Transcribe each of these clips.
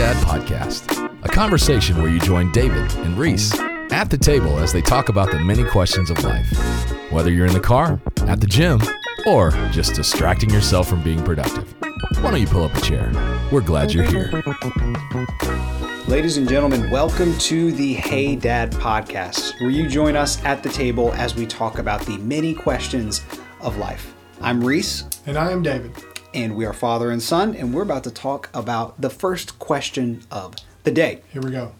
Dad podcast, a conversation where you join David and Reese at the table as they talk about the many questions of life. Whether you're in the car, at the gym, or just distracting yourself from being productive. Why don't you pull up a chair? We're glad you're here. Ladies and gentlemen, welcome to the Hey Dad podcast, where you join us at the table as we talk about the many questions of life. I'm Reese, And I am David. And we are father and son, and we're about to talk about the first question of the day. Here we go.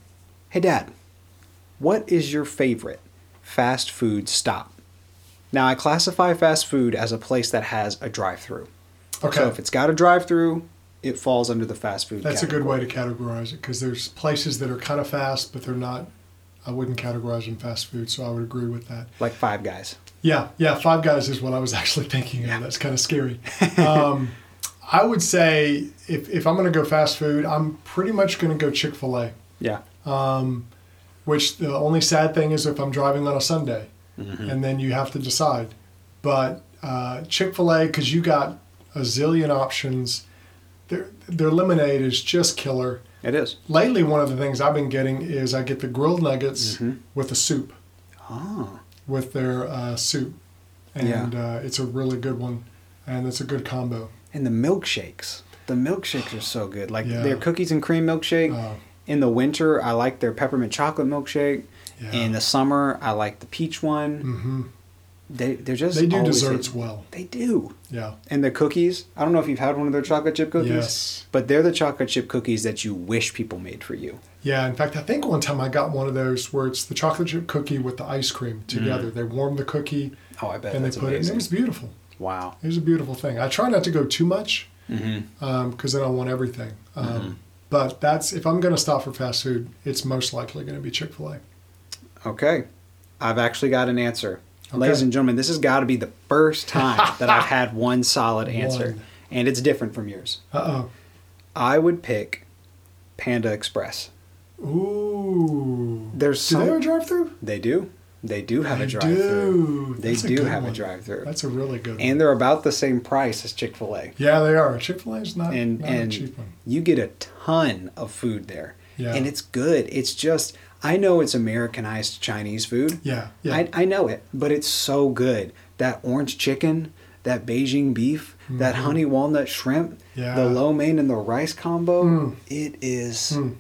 Hey, Dad, what is your favorite fast food stop? Now, I classify fast food as a place that has a drive through. Okay. So if it's got a drive through, it falls under the fast food. That's a good way to categorize it because there's places that are kind of fast, but they're not. I wouldn't categorize them fast food, so I would agree with that. Like Five Guys. Yeah, yeah. Five Guys is what I was actually thinking of. That's kind of scary. Um, I would say if, if I'm going to go fast food, I'm pretty much going to go Chick Fil A. Yeah. Um, which the only sad thing is if I'm driving on a Sunday, and then you have to decide. But uh, Chick Fil A, because you got a zillion options. Their their lemonade is just killer. It is. Lately, one of the things I've been getting is I get the grilled nuggets with a soup, Oh. With their uh, soup, and uh, it's a really good one, and it's a good combo. And the milkshakes. The milkshakes are so good. Like Yeah. their cookies and cream milkshake. Oh. In the winter, I like their peppermint chocolate milkshake. Yeah. In the summer, I like the peach one. hmm They they're just They do desserts hit- well. They do. Yeah. And the cookies. I don't know if you've had one of their chocolate chip cookies. Yes. But they're the chocolate chip cookies that you wish people made for you. Yeah, in fact, I think one time I got one of those where it's the chocolate chip cookie with the ice cream together. They warm the cookie Oh, I bet and they put it. And amazing. it was beautiful. wow. It was a beautiful thing. I try not to go too much Mm-hmm. because then I want everything. Um, But that's if I'm going to stop for fast food, it's most likely going to be Chick Fil A. Okay. I've actually got an answer. Okay. Ladies and gentlemen, this has got to be the first time that I've had one solid answer. One. And it's different from yours. Uh oh. I would pick Panda Express. Ooh. There's Do some. they have a drive-through? They do. They do have a drive through. do. They That's do have a drive through. That's a really good one. And they're about the same price as Chick fil A. yeah, they are. Chick Fil A is not, And, not and a cheap one. you get a ton of food there. Yeah. And it's good. It's just, I know it's Americanized Chinese food. Yeah, yeah. I, I know it, but it's so good. That orange chicken, that Beijing beef, that honey walnut shrimp, Mm-hmm. Yeah. the lo mein and the rice combo, Mm. it is Mm.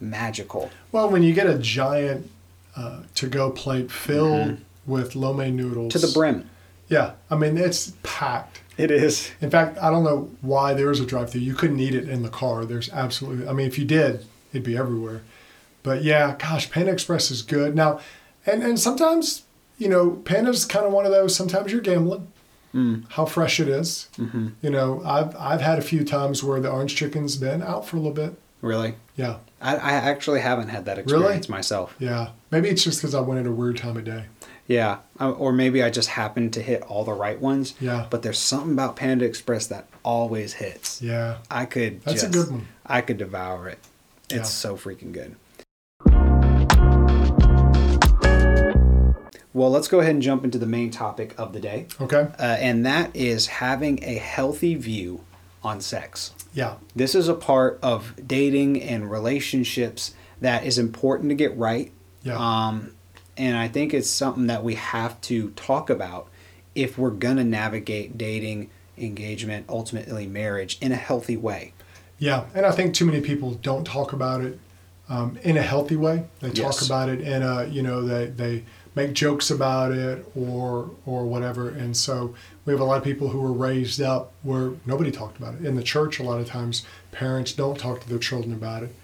magical. Well, when you get a giant uh, to-go plate filled with lo mein noodles Mm-hmm. To the brim. Yeah, I mean it's packed. It is. In fact, I don't know why there is a drive-through. You couldn't eat it in the car. There's absolutely. I mean, if you did, it'd be everywhere. But yeah, gosh, Panda Express is good now, and and sometimes you know Panda's kind of one of those. Sometimes you're gambling. Mm. How fresh it is. Mm-hmm. You know, I've I've had a few times where the orange chicken's been out for a little bit. Really? Yeah, I, I actually haven't had that Really? experience myself. yeah. Maybe it's just because I went at a weird time of day. Yeah, Uh, or maybe I just happened to hit all the right ones. Yeah. But there's something about Panda Express that always hits. Yeah, I could. That's a good one. I could devour it. It's Yeah. so freaking good. Well, let's go ahead and jump into the main topic of the day, okay. uh, and that is having a healthy view on sex. Yeah, This is a part of dating and relationships that is important to get right. yeah, Um, and I think it's something that we have to talk about if we're going to navigate dating, engagement, ultimately marriage in a healthy way. yeah. And I think too many people don't talk about it um, in a healthy way. They talk Yes. about it in a you know they they make jokes about it or or whatever. And so we have a lot of people who were raised up where nobody talked about it. In the church, a lot of times parents don't talk to their children about it,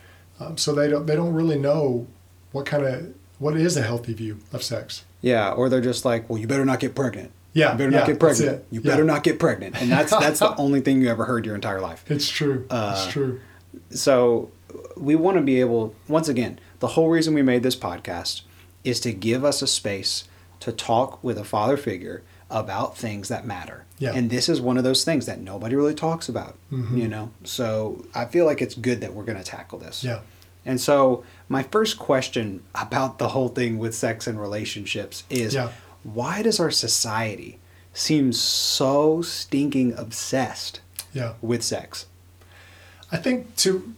um, so they don't they don't really know what kind of what is a healthy view of sex. Yeah, or they're just like, well, you better not get pregnant. Yeah, You better yeah, not get pregnant. You Yeah. better not get pregnant. And that's that's the only thing you ever heard your entire life. It's true. Uh, it's true. So we want to be able once again, the whole reason we made this podcast is to give us a space to talk with a father figure about things that matter. Yeah. And this is one of those things that nobody really talks about, Mhm. you know. So I feel like it's good that we're going to tackle this. Yeah. And so my first question about the whole thing with sex and relationships is Yeah. why does our society seem so stinking obsessed Yeah. with sex? I think to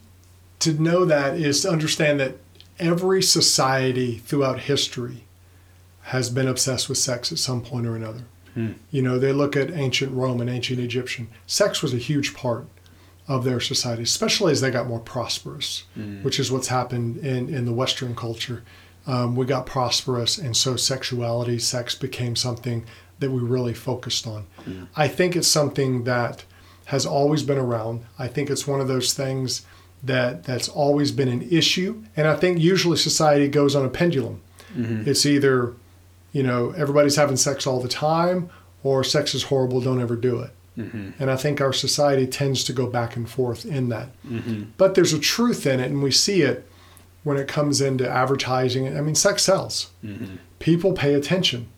to know that is to understand that every society throughout history has been obsessed with sex at some point or another. Hmm. You know, they look at ancient Rome and ancient Egyptian. Sex was a huge part of their society, especially as they got more prosperous, hmm. which is what's happened in, in the Western culture. Um, we got prosperous, and so sexuality, sex became something that we really focused on. Hmm. I think it's something that has always been around. I think it's one of those things that that's always been an issue, and I think usually society goes on a pendulum. Mm-hmm. It's either, you know, everybody's having sex all the time, or sex is horrible, don't ever do it. Mm-hmm. And I think our society tends to go back and forth in that. Mm-hmm. But there's a truth in it, and we see it when it comes into advertising. I mean, sex sells. People pay attention.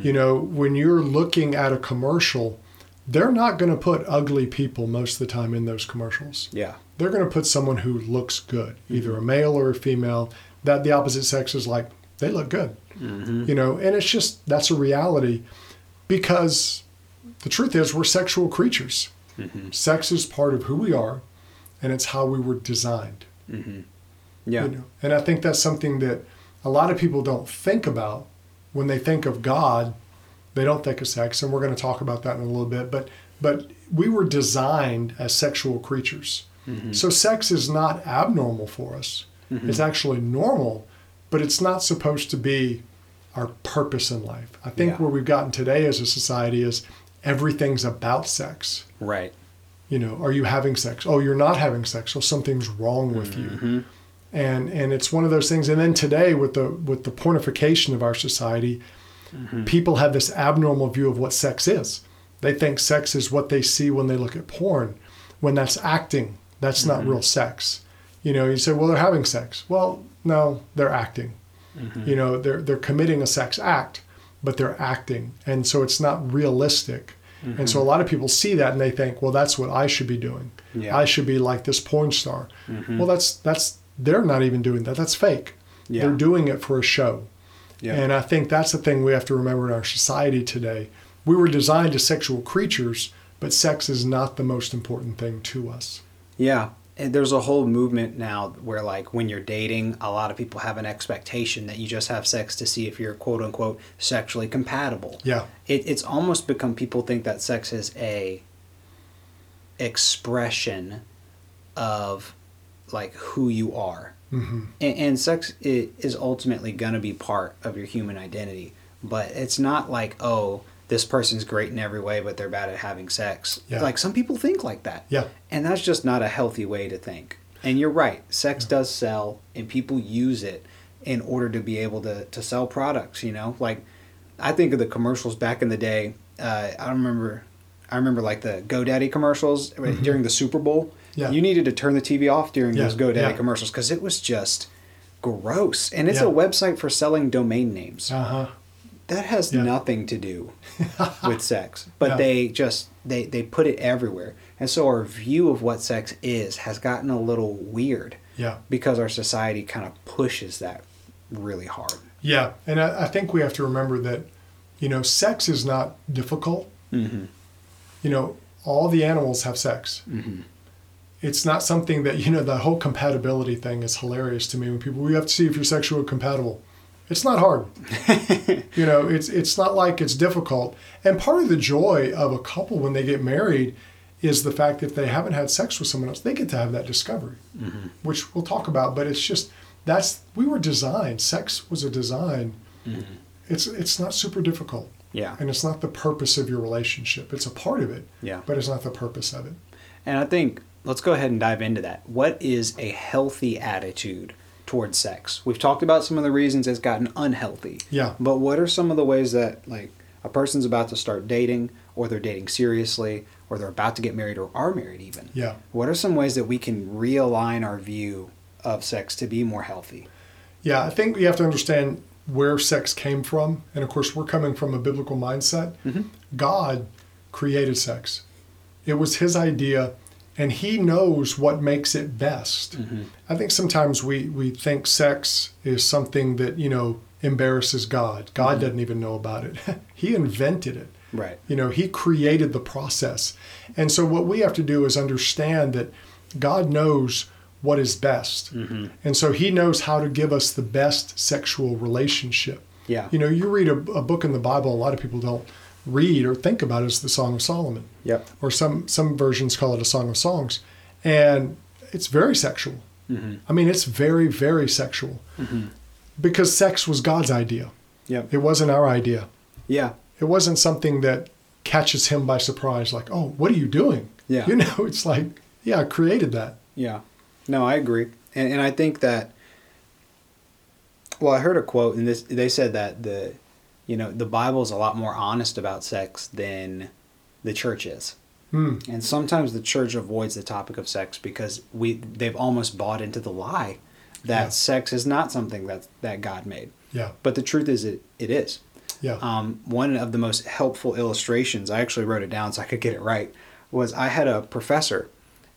You know, when you're looking at a commercial, they're not going to put ugly people most of the time in those commercials. Yeah. They're going to put someone who looks good, either a male or a female. That the opposite sex is like they look good. Mm-hmm. You know, and it's just that's a reality because the truth is we're sexual creatures. Mm-hmm. Sex is part of who we are, and it's how we were designed. Mm-hmm. Yeah. You know? And I think that's something that a lot of people don't think about when they think of God. They don't think of sex, and we're going to talk about that in a little bit. But but we were designed as sexual creatures, so sex is not abnormal for us. It's actually normal, but it's not supposed to be our purpose in life. I think Yeah. where we've gotten today as a society is everything's about sex. Right. You know, are you having sex? Oh, you're not having sex. So something's wrong with Mm-hmm. you. And and it's one of those things. And then today, with the with the pornification of our society, Mm-hmm. people have this abnormal view of what sex is. They think sex is what they see when they look at porn, when that's acting. That's not Mm-hmm. real sex. You know, you say, well, they're having sex. Well, no, they're acting. Mm-hmm. You know, they're they're committing a sex act, but they're acting, and so it's not realistic. And so a lot of people see that and they think, well, that's what I should be doing. Yeah. I should be like this porn star. Well, that's that's they're not even doing that. That's fake. Yeah. They're doing it for a show. Yeah. And I think that's the thing we have to remember in our society today. We were designed as sexual creatures, but sex is not the most important thing to us. Yeah. And there's a whole movement now where, like, when you're dating, a lot of people have an expectation that you just have sex to see if you're quote unquote sexually compatible. Yeah. It, it's almost become people think that sex is a expression of like who you are. hmm And, and sex is ultimately going to be part of your human identity. But it's not like, oh, this person's great in every way, but they're bad at having sex. Yeah. Like some people think like that. Yeah. And that's just not a healthy way to think. And you're right, sex does sell, and people use it in order to be able to, to sell products, you know? Like, I think of the commercials back in the day. Uh, I remember, I remember like the GoDaddy commercials during the Super Bowl. Mm-hmm. Yeah. You needed to turn the TV off during Yeah, those GoDaddy yeah. commercials because it was just gross. And it's Yeah. a website for selling domain names. Uh huh. That has Yeah. nothing to do with sex, but Yeah. they just they they put it everywhere, and so our view of what sex is has gotten a little weird Yeah. because our society kind of pushes that really hard. Yeah. And I, I think we have to remember that, you know, sex is not difficult. Mm-hmm. You know, all the animals have sex. Mm-hmm. It's not something that, you know, the whole compatibility thing is hilarious to me when people, we have to see if you're sexually compatible. It's not hard. you know, it's it's not like it's difficult. And part of the joy of a couple when they get married is the fact that they haven't had sex with someone else, they get to have that discovery, mm-hmm. which we'll talk about. But it's just that's we were designed. Sex was a design. Mm-hmm. It's it's not super difficult, Yeah, and it's not the purpose of your relationship. It's a part of it, yeah. but it's not the purpose of it. And I think let's go ahead and dive into that. What is a healthy attitude towards sex? We've talked about some of the reasons it's gotten unhealthy. Yeah. But what are some of the ways that like a person's about to start dating or they're dating seriously or they're about to get married or are married even? Yeah. What are some ways that we can realign our view of sex to be more healthy? Yeah, I think we have to understand where sex came from. And of course, we're coming from a biblical mindset. Mm-hmm. God created sex, it was His idea, and He knows what makes it best. Mm-hmm. I think sometimes we, we think sex is something that, you know, embarrasses God. God mm-hmm. doesn't even know about it, He invented it. Right. You know, He created the process. And so, what we have to do is understand that God knows what is best. Mm-hmm. And so he knows how to give us the best sexual relationship. Yeah. You know, you read a, a book in the Bible, a lot of people don't read or think about it as the Song of Solomon. Yep. Or some, some versions call it a Song of Songs. And it's very sexual. Mm-hmm. I mean, it's very, very sexual. Mm-hmm. Because sex was God's idea. Yep. It wasn't our idea. Yeah. It wasn't something that catches him by surprise, like, oh, what are you doing? Yeah. You know, it's like, yeah, I created that. Yeah. No, I agree. And, and I think that, well, I heard a quote, and this they said that the, you know, the Bible's a lot more honest about sex than the church is. Hmm. And sometimes the church avoids the topic of sex because we they've almost bought into the lie that Yeah. sex is not something that that God made. Yeah. But the truth is it, it is. Yeah. Um, one of the most helpful illustrations, I actually wrote it down so I could get it right, was I had a professor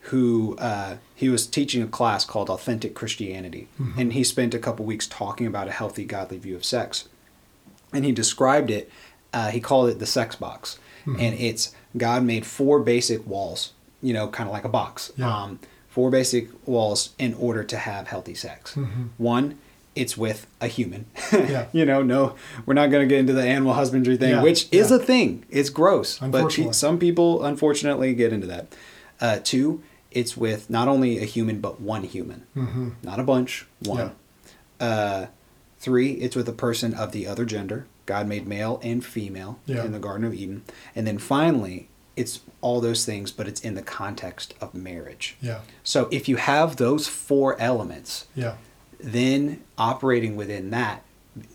who uh, he was teaching a class called Authentic Christianity, and he spent a couple weeks talking about a healthy, godly view of sex, and he described it. Uh, he called it the sex box, and it's God made four basic walls, you know, kind of like a box. Yeah. Um, four basic walls in order to have healthy sex. One, it's with a human. Yeah. you know, no, we're not going to get into the animal husbandry thing, Yeah, which is yeah. a thing. It's gross, but some people unfortunately get into that. Uh, two, it's with not only a human but one human, Mm-hmm. not a bunch, one. Uh, three, it's with a person of the other gender. God made male and female Yeah. in the Garden of Eden, and then finally, it's all those things, but it's in the context of marriage. Yeah. So if you have those four elements, Yeah. then operating within that,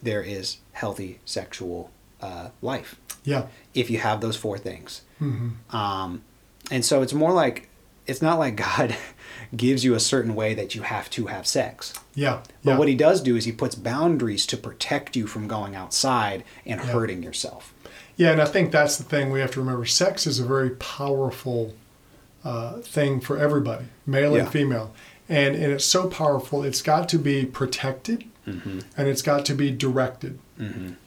there is healthy sexual uh, life. Yeah. If you have those four things, hmm um, and so it's more like it's not like God gives you a certain way that you have to have sex. Yeah. But yeah. what he does do is he puts boundaries to protect you from going outside and Yeah. hurting yourself. Yeah, and I think that's the thing we have to remember. Sex is a very powerful uh, thing for everybody, male Yeah. and female, and and it's so powerful. It's got to be protected, and it's got to be directed.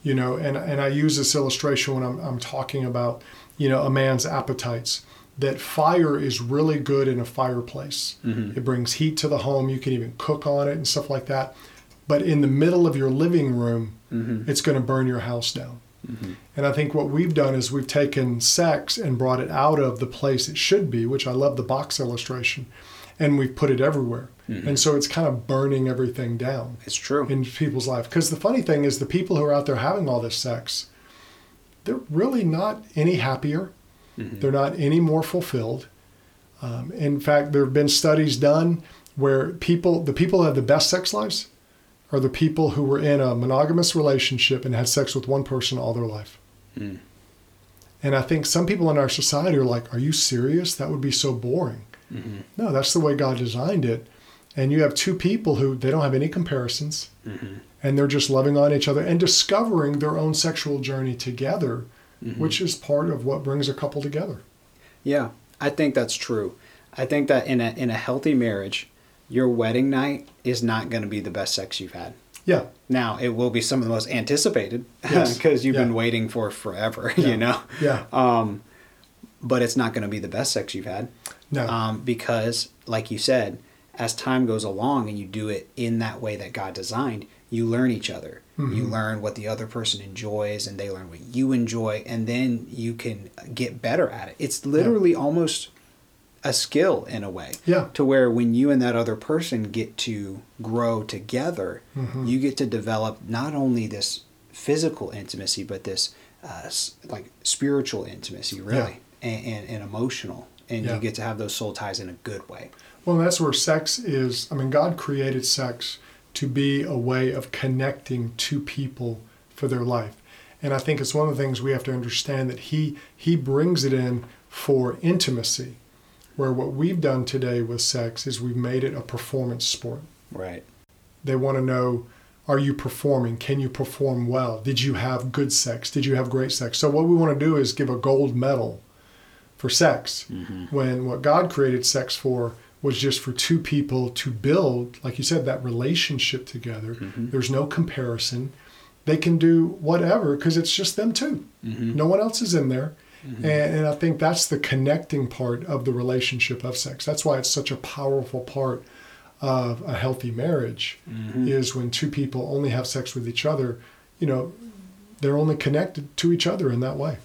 You know, and and I use this illustration when I'm I'm talking about you know a man's appetites. That fire is really good in a fireplace. Mm-hmm. It brings heat to the home. You can even cook on it and stuff like that. But in the middle of your living room, mm-hmm. it's going to burn your house down. Mm-hmm. And I think what we've done is we've taken sex and brought it out of the place it should be, which I love the box illustration, and we've put it everywhere. And so it's kind of burning everything down It's true. in people's life. Because the funny thing is, the people who are out there having all this sex, they're really not any happier. Mm-hmm. They're not any more fulfilled. Um, in fact, there have been studies done where people, the people who have the best sex lives, are the people who were in a monogamous relationship and had sex with one person all their life. Hmm. And I think some people in our society are like, "Are you serious? That would be so boring." Mm-hmm. No, that's the way God designed it. And you have two people who they don't have any comparisons, mm-hmm. and they're just loving on each other and discovering their own sexual journey together, which is part of what brings a couple together. Yeah, I think that's true. I think that in a in a healthy marriage, your wedding night is not going to be the best sex you've had. Yeah, Now, it will be some of the most anticipated Yes. because you've been waiting for forever, Yeah. you know. yeah, Um, but it's not going to be the best sex you've had. no, Um, because, like you said, as time goes along and you do it in that way that God designed, you learn each other. You Mhm. learn what the other person enjoys, and they learn what you enjoy, and then you can get better at it. It's literally almost a skill in a way. Yeah. To where when you and that other person get to grow together, Mhm. you get to develop not only this physical intimacy, but this uh, like spiritual intimacy, really, and, and, and emotional. And Yeah. you get to have those soul ties in a good way. Well, that's where sex is. I mean, God created sex to be a way of connecting two people for their life. And I think it's one of the things we have to understand that he he brings it in for intimacy. Where what we've done today with sex is we've made it a performance sport. Right. They want to know are you performing? Can you perform well? Did you have good sex? Did you have great sex? So what we want to do is give a gold medal for sex mm-hmm. when what God created sex for was just for two people to build, like you said, that relationship together. Mm-hmm. There's no comparison. They can do whatever because it's just them 2 mm-hmm. No one else is in there. Mm-hmm. And, and I think that's the connecting part of the relationship of sex. That's why it's such a powerful part of a healthy marriage is when two people only have sex with each other, you know, they're only connected to each other in that way.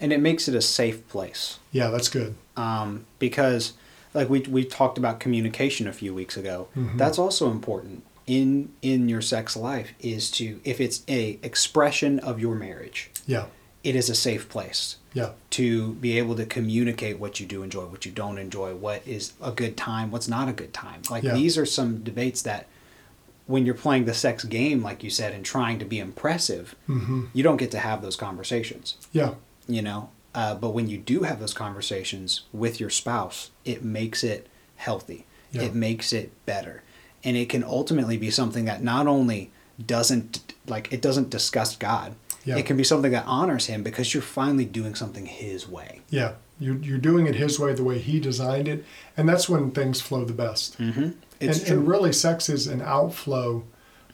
And it makes it a safe place. Yeah, that's good. um, because like we we talked about communication a few weeks ago. That's also important in in your sex life is to if it's a expression of your marriage, Yeah, it is a safe place yeah, to be able to communicate what you do enjoy, what you don't enjoy, what is a good time, what's not a good time. Like Yeah. these are some debates that when you're playing the sex game, like you said, and trying to be impressive, hmm you don't get to have those conversations. Yeah, you know uh, but when you do have those conversations with your spouse it makes it healthy Yeah. it makes it better and it can ultimately be something that not only doesn't like it doesn't disgust god Yeah. it can be something that honors him because you're finally doing something his way yeah. You're, you're doing it his way, the way he designed it, and that's when things flow the best. mm-hmm. it's and, true and really, sex is an outflow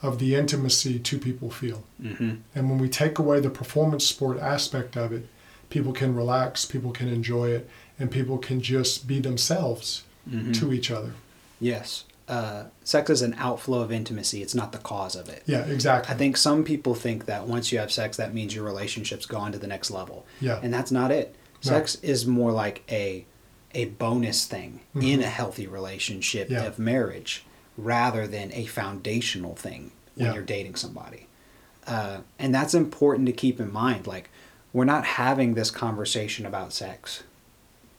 of the intimacy two people feel. mm-hmm. And when we take away the performance sport aspect of it, people can relax, people can enjoy it, and people can just be themselves Mm-hmm. to each other. yes uh, sex is an outflow of intimacy it's not the cause of it Yeah, exactly. I think some people think that once you have sex, that means your relationship's gone to the next level. Yeah. And that's not it. No. Sex is more like a a bonus thing in Mhm. a healthy relationship Yeah. of marriage rather than a foundational thing when Yeah. you're dating somebody. Uh, and that's important to keep in mind. Like, we're not having this conversation about sex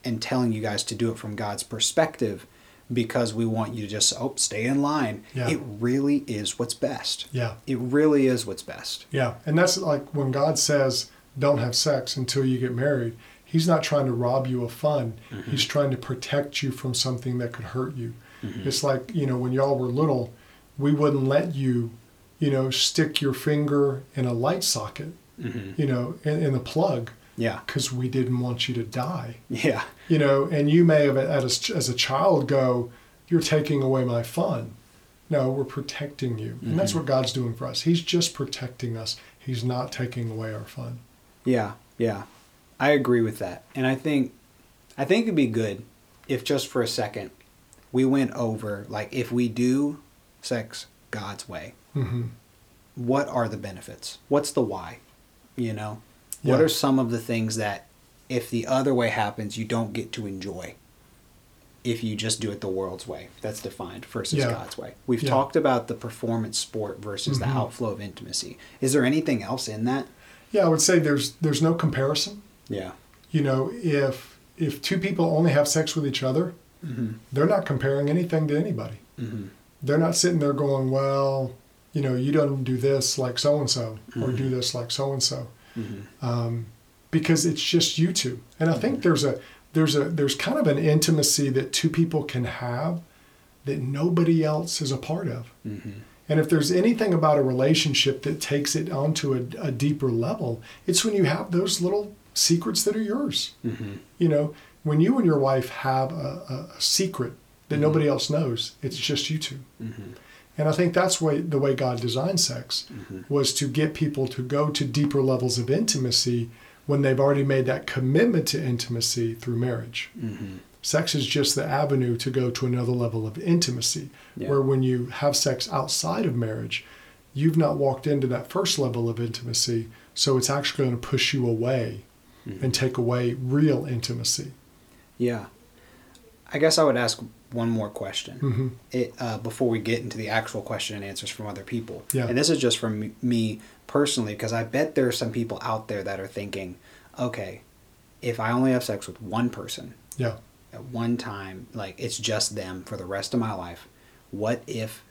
and telling you guys to do it from God's perspective because we want you to just oh stay in line. Yeah. It really is what's best. yeah, It really is what's best. yeah. And that's like when God says, don't have sex until you get married, He's not trying to rob you of fun. Mm-hmm. He's trying to protect you from something that could hurt you. It's like, you know, when y'all were little, we wouldn't let you, you know, stick your finger in a light socket, Mm-hmm. you know, in, in the plug Yeah. because we didn't want you to die. Yeah. you know, and you may have as, as a child go, you're taking away my fun. No, we're protecting you. And that's what God's doing for us. He's just protecting us. He's not taking away our fun. Yeah. Yeah. I agree with that. And I think I think it'd be good if just for a second we went over like if we do sex God's way, hmm what are the benefits? What's the why? You know? What are some of the things that if the other way happens you don't get to enjoy? If you just do it the world's way, that's defined versus Yeah. God's way. We've Yeah. talked about the performance sport versus Mhm. the outflow of intimacy. Is there anything else in that? Yeah, I would say there's there's no comparison. Yeah. You know, if if two people only have sex with each other, Mm-hmm. they're not comparing anything to anybody. Mm-hmm. They're not sitting there going, well, you know, you don't do this like so and so, or do this like so and so. Mm-hmm. um, because it's just you two. And I think there's a there's a there's kind of an intimacy that two people can have that nobody else is a part of. Mm-hmm. And if there's anything about a relationship that takes it onto a, a deeper level, it's when you have those little secrets that are yours. Mm-hmm. You know, when you and your wife have a, a, a secret that nobody else knows, it's just you 2 Mm-hmm. And I think that's way, the way God designed sex was to get people to go to deeper levels of intimacy when they've already made that commitment to intimacy through marriage. Mm-hmm. Sex is just the avenue to go to another level of intimacy, Yeah. where when you have sex outside of marriage, you've not walked into that first level of intimacy, so it's actually going to push you away and take away real intimacy. Yeah. I guess I would ask one more question hmm it, uh, before we get into the actual question and answers from other people. Yeah. And this is just from me- me personally, because I bet there are some people out there that are thinking, okay, if I only have sex with one person Yeah, at one time, like it's just them for the rest of my life, what if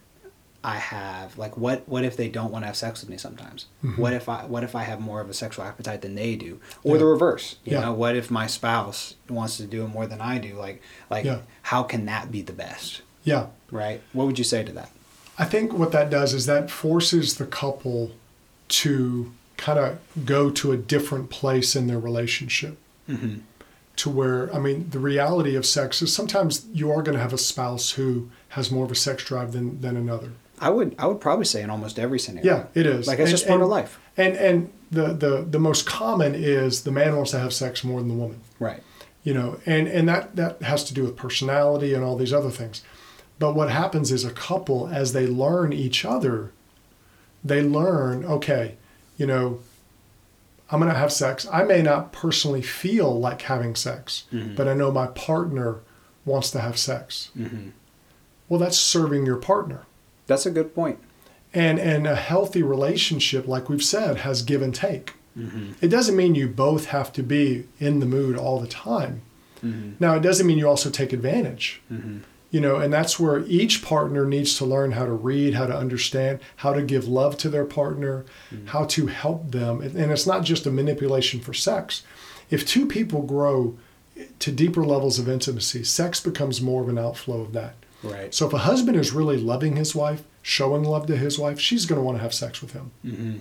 I have like what what if they don't want to have sex with me sometimes? Mhm. What if I what if I have more of a sexual appetite than they do, or Yeah. the reverse? You Yeah. know, what if my spouse wants to do it more than I do? Like like Yeah. how can that be the best? yeah. Right? What would you say to that? I think what that does is that forces the couple to kind of go to a different place in their relationship. Mm-hmm. To where, I mean, the reality of sex is sometimes you are going to have a spouse who has more of a sex drive than, than another. I would I would probably say in almost every scenario. Yeah, it is. Like it's And- just part and- of life. And and the, the the most common is the man wants to have sex more than the woman. Right. You know, and and that that has to do with personality and all these other things. But what happens is a couple, as they learn each other, they learn, okay, you know, I'm going to have sex. I may not personally feel like having sex, Mhm. but I know my partner wants to have sex. Mm-hmm. Well, that's serving your partner. That's a good point. And and a healthy relationship, like we've said, has give and take. Mm-hmm. It doesn't mean you both have to be in the mood all the time. Mm-hmm. Now, it doesn't mean you also take advantage. Mm-hmm. You know, and that's where each partner needs to learn how to read, how to understand, how to give love to their partner, how to help them. And and it's not just a manipulation for sex. If two people grow to deeper levels of intimacy, sex becomes more of an outflow of that. Right. So if a husband is really loving his wife, showing love to his wife, she's going to want to have sex with him. Mm-hmm.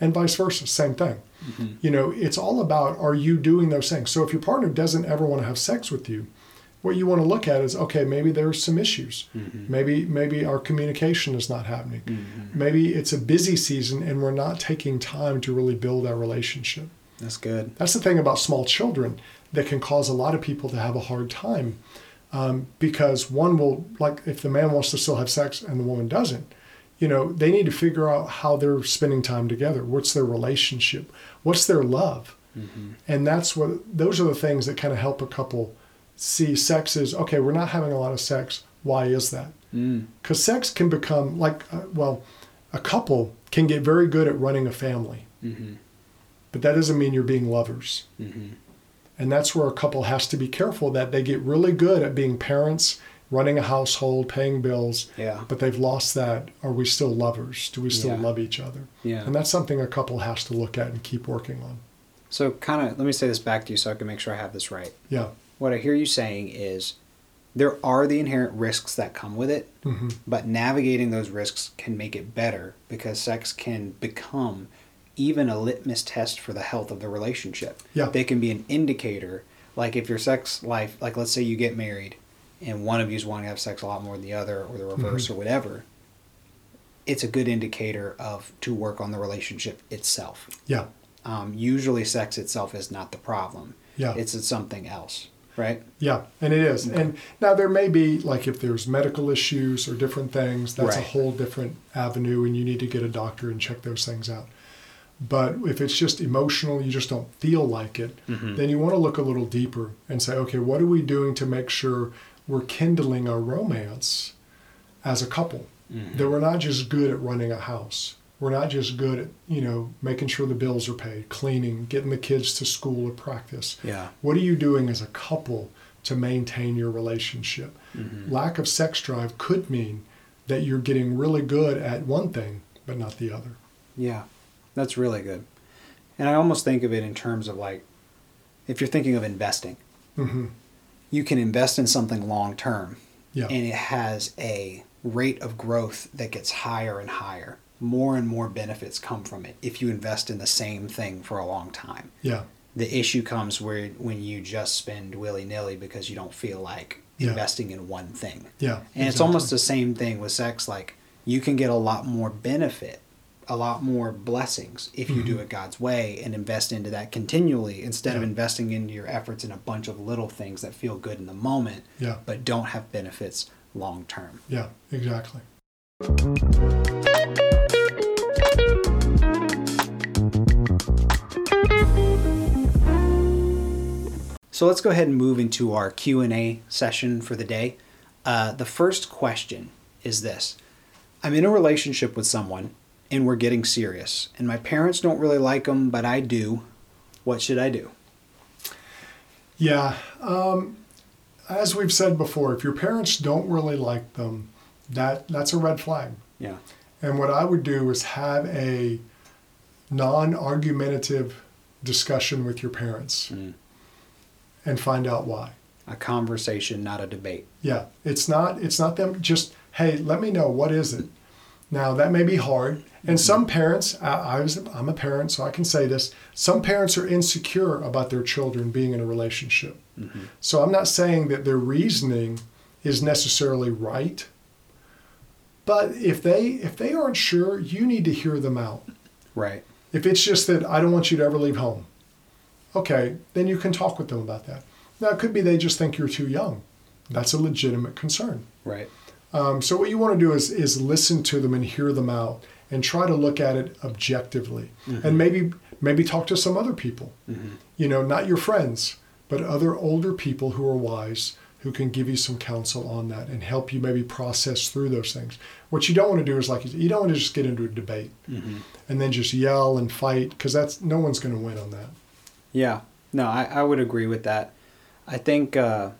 And vice versa, same thing. Mm-hmm. You know, it's all about are you doing those things? So if your partner doesn't ever want to have sex with you, what you want to look at is okay, maybe there's some issues. Mm-hmm. Maybe maybe our communication is not happening. Mm-hmm. Maybe it's a busy season and we're not taking time to really build our relationship. That's good. That's the thing about small children that can cause a lot of people to have a hard time um, because one will like if the man wants to still have sex and the woman doesn't you know they need to figure out how they're spending time together what's their relationship what's their love Mm-hmm. and that's what those are the things that kind of help a couple see sex is okay we're not having a lot of sex why is that Mm. because sex can become like uh, well a couple can get very good at running a family Mm-hmm. but that doesn't mean you're being lovers Mm-hmm. And that's where a couple has to be careful that they get really good at being parents, running a household, paying bills, Yeah. but they've lost that. Are we still lovers? Do we still Yeah. love each other? Yeah. And that's something a couple has to look at and keep working on. So, kind of, let me say this back to you so I can make sure I have this right. Yeah. What I hear you saying is there are the inherent risks that come with it, hmm but navigating those risks can make it better because sex can become even a litmus test for the health of the relationship. Yeah. They can be an indicator. Like if your sex life, like let's say you get married and one of you's wanting to have sex a lot more than the other or the reverse Mhm. or whatever, it's a good indicator of to work on the relationship itself. Yeah. Um, usually sex itself is not the problem. Yeah. It's something else, right? Yeah, and it is. And now there may be like if there's medical issues or different things, that's a whole different avenue, and you need to get a doctor and check those things out. But if it's just emotional, you just don't feel like it, Mhm. then you want to look a little deeper and say, okay, what are we doing to make sure we're kindling our romance as a couple? Mhm. That we're not just good at running a house. We're not just good at, you know, making sure the bills are paid, cleaning, getting the kids to school or practice. Yeah. What are you doing as a couple to maintain your relationship? Mhm. Lack of sex drive could mean that you're getting really good at one thing, but not the other. Yeah, that's really good. And I almost think of it in terms of like, if you're thinking of investing, hmm you can invest in something long term, Yeah. and it has a rate of growth that gets higher and higher. More and more benefits come from it if you invest in the same thing for a long time. yeah. The issue comes where when you just spend willy nilly because you don't feel like Yeah. investing in one thing. Yeah. And it's almost the same thing with sex. Like you can get a lot more benefit, a lot more blessings if you do Mhm. it God's way and invest into that continually instead of investing into your efforts in a bunch of little things that feel good in the moment Yeah. but don't have benefits long term. Yeah. Exactly. So let's go ahead and move into our Q and A session for the day. Uh, the first question is this: I'm in a relationship with someone, and we're getting serious, and my parents don't really like them, but I do. What should I do? Yeah. Um, as we've said before, if your parents don't really like them, that that's a red flag. Yeah. And what I would do is have a non-argumentative discussion with your parents Mm. and find out why. A conversation, not a debate. Yeah, it's not it's not them just hey, let me know what is it. Now that may be hard, and some parents I, I was I'm a parent, so I can say this. Some parents are insecure about their children being in a relationship. Mhm. So I'm not saying that their reasoning is necessarily right. But if they if they aren't sure, you need to hear them out. Right. If it's just that I don't want you to ever leave home, okay, then you can talk with them about that. Now, it could be they just think you're too young. That's a legitimate concern. Right. Um, so what you want to do is is listen to them and hear them out and try to look at it objectively and maybe maybe talk to some other people. You know, not your friends, but other older people who are wise who can give you some counsel on that and help you maybe process through those things. What you don't want to do is like you don't want to just get into a debate and then just yell and fight because that's no one's going to win on that. Yeah, no, I, I would agree with that. I think uh,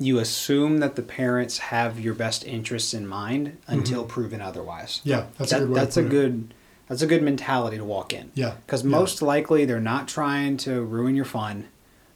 you assume that the parents have your best interests in mind until proven otherwise. Yeah, that's That- a good that's a good that's a good mentality to walk in. Yeah, Because yeah. most likely they're not trying to ruin your fun.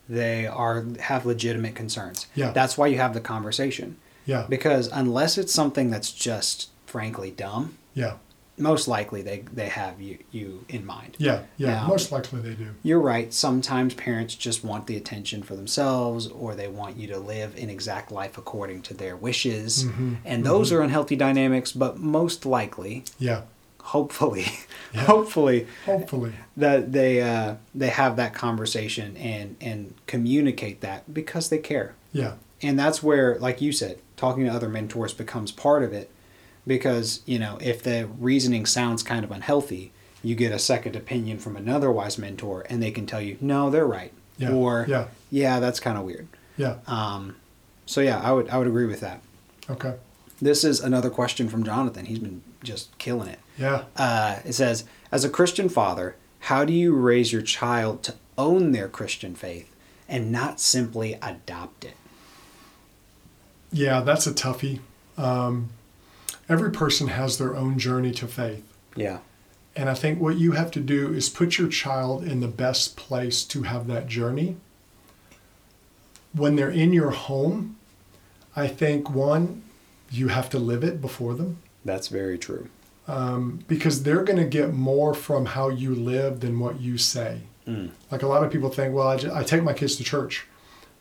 They are have legitimate concerns. Yeah. That's why you have the conversation. Yeah, Because unless it's something that's just frankly dumb, yeah, most likely they, they have you, you in mind. yeah, yeah. Now- Most likely they do. You're right. Sometimes parents just want the attention for themselves, or they want you to live an exact life according to their wishes. Mhm, And those are unhealthy dynamics, but most likely, Yeah, hopefully, Yeah. hopefully, hopefully. that they uh, they have that conversation and and communicate that because they care. Yeah, And that's where, like you said, talking to other mentors becomes part of it. Because, you know, if the reasoning sounds kind of unhealthy, you get a second opinion from another wise mentor and they can tell you, no, they're right. Yeah, Or, yeah. yeah, that's kind of weird. yeah. Um, so, yeah, I would, I would agree with that. Okay. This is another question from Jonathan. He's been just killing it. Yeah. Uh, it says, as a Christian father, how do you raise your child to own their Christian faith and not simply adopt it? Yeah, that's a toughie. Um, every person has their own journey to faith. Yeah. And I think what you have to do is put your child in the best place to have that journey. When they're in your home, I think one, you have to live it before them That's very true. um, because they're going to get more from how you live than what you say. Mm. Like a lot of people think, well, I, ju- I take my kids to church.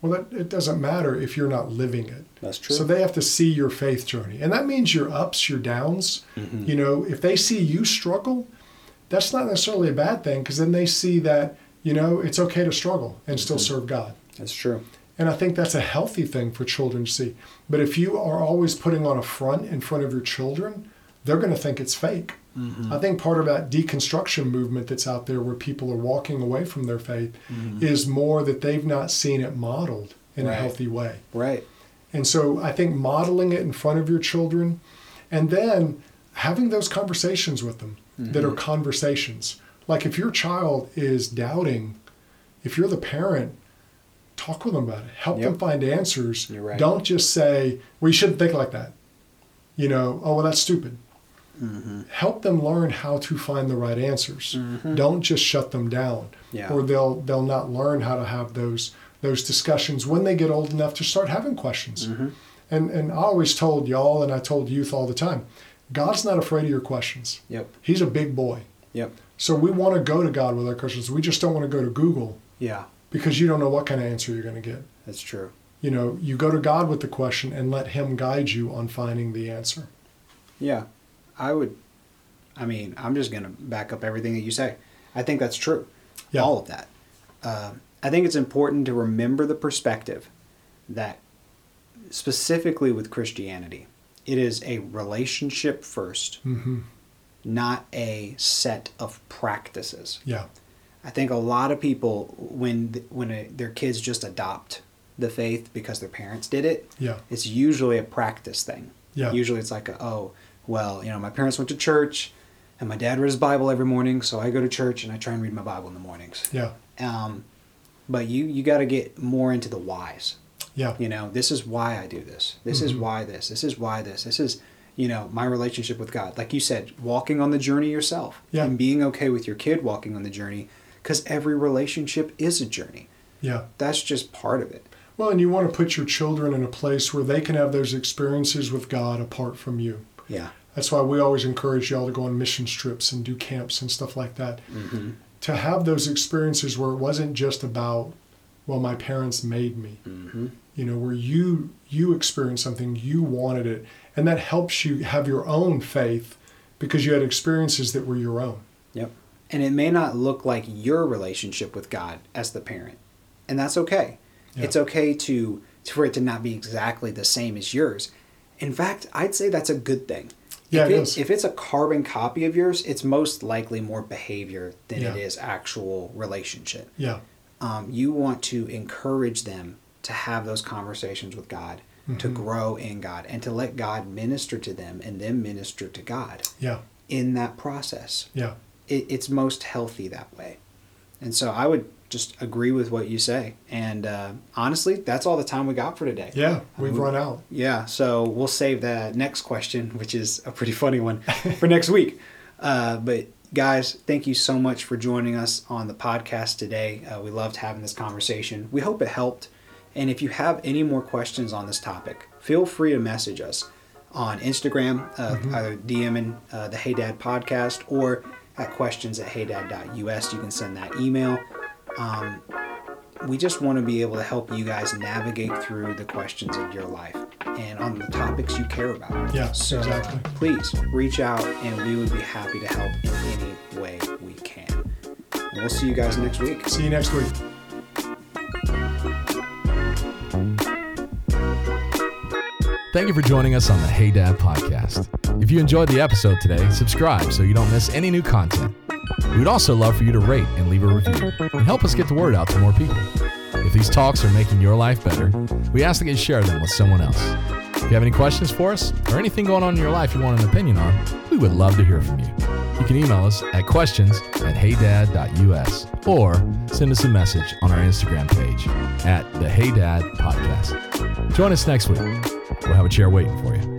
Well, that, it doesn't matter if you're not living it. That's true. So they have to see your faith journey. And that means your ups, your downs. Mm-hmm. You know, if they see you struggle, that's not necessarily a bad thing because then they see that, you know, it's okay to struggle and still Mm-hmm. serve God. That's true. And I think that's a healthy thing for children to see. But if you are always putting on a front in front of your children, they're going to think it's fake. Mm-hmm. I think part of that deconstruction movement that's out there where people are walking away from their faith is more that they've not seen it modeled in a Mm-hmm. Healthy way. Right. And so I think modeling it in front of your children and then having those conversations with them that are Mm-hmm. conversations. Like if your child is doubting, if you're the parent, talk with them about it. Help them find answers. You're right. Don't just say, well, you shouldn't think like that. You know, oh, well, that's stupid. Mm-hmm. Help them learn how to find the right answers. Don't just shut them down Yeah. or they'll they'll not learn how to have those those discussions when they get old enough to start having questions. Mm-hmm. And and I always told y'all and I told youth all the time, God's not afraid of your questions. Yep. He's a big boy. Yep. So we want to go to God with our questions. We just don't want to go to Google Yeah. because you don't know what kind of answer you're going to get. That's true. You know, you go to God with the question and let him guide you on finding the answer. Yeah. I would. I mean, I'm just gonna back up everything that you say. I think that's true. Yeah. All of that. Uh, I think it's important to remember the perspective that, specifically with Christianity, it is a relationship 1st hmm not a set of practices. Yeah. I think a lot of people, when when a, their kids just adopt the faith because their parents did it, Yeah. it's usually a practice thing. Yeah. Usually it's like, a, oh, well, you know, my parents went to church, and my dad read his Bible every morning, so I go to church and I try and read my Bible in the mornings. Yeah. Um, but you you got to get more into the whys. Yeah. You know, this is why I do this. This is Mhm. why this. This is why this. This is, you know, my relationship with God. Like you said, walking on the journey yourself Yeah. and being okay with your kid walking on the journey because every relationship is a journey. Yeah. That's just part of it. Well, and you want to put your children in a place where they can have those experiences with God apart from you. Yeah. That's why we always encourage y'all to go on mission trips and do camps and stuff like that. Mm-hmm. To have those experiences where it wasn't just about, well, my parents made me. Mm-hmm. You know, where you you experienced something, you wanted it, and that helps you have your own faith because you had experiences that were your own. Yep. And it may not look like your relationship with God as the parent. And that's okay. It's okay to for it to not be exactly the same as yours. In fact, I'd say that's a good thing. Yeah, if, it it- is. if it's a carbon copy of yours, it's most likely more behavior than it Yeah. is actual relationship. Yeah. Um, you want to encourage them to have those conversations with God, to Mm-hmm. grow in God, and to let God minister to them and then minister to God Yeah. in that process. Yeah. It, it's most healthy that way. And so I would just agree with what you say. And uh, honestly, that's all the time we got for today. Yeah. We've Um, run out. Yeah, so we'll save the next question, which is a pretty funny one, for next week. Uh, but guys, thank you so much for joining us on the podcast today. Uh, we loved having this conversation. We hope it helped. And if you have any more questions on this topic, feel free to message us on Instagram, uh, either DMing uh, the Hey Dad podcast or at questions at heydad.us. You can send that email. Um, we just want to be able to help you guys navigate through the questions of your life and on the topics you care about. Yeah, so exactly. please reach out and we would be happy to help in any way we can. And we'll see you guys next week. See you next week. Thank you for joining us on the Hey Dad podcast. If you enjoyed the episode today, subscribe so you don't miss any new content. We'd also love for you to rate and leave a review and help us get the word out to more people. If these talks are making your life better, we ask that you share them with someone else. If you have any questions for us or anything going on in your life you want an opinion on, we would love to hear from you. You can email us at questions at heydad.us or send us a message on our Instagram page at the Hey Dad Podcast. Join us next week. We'll have a chair waiting for you.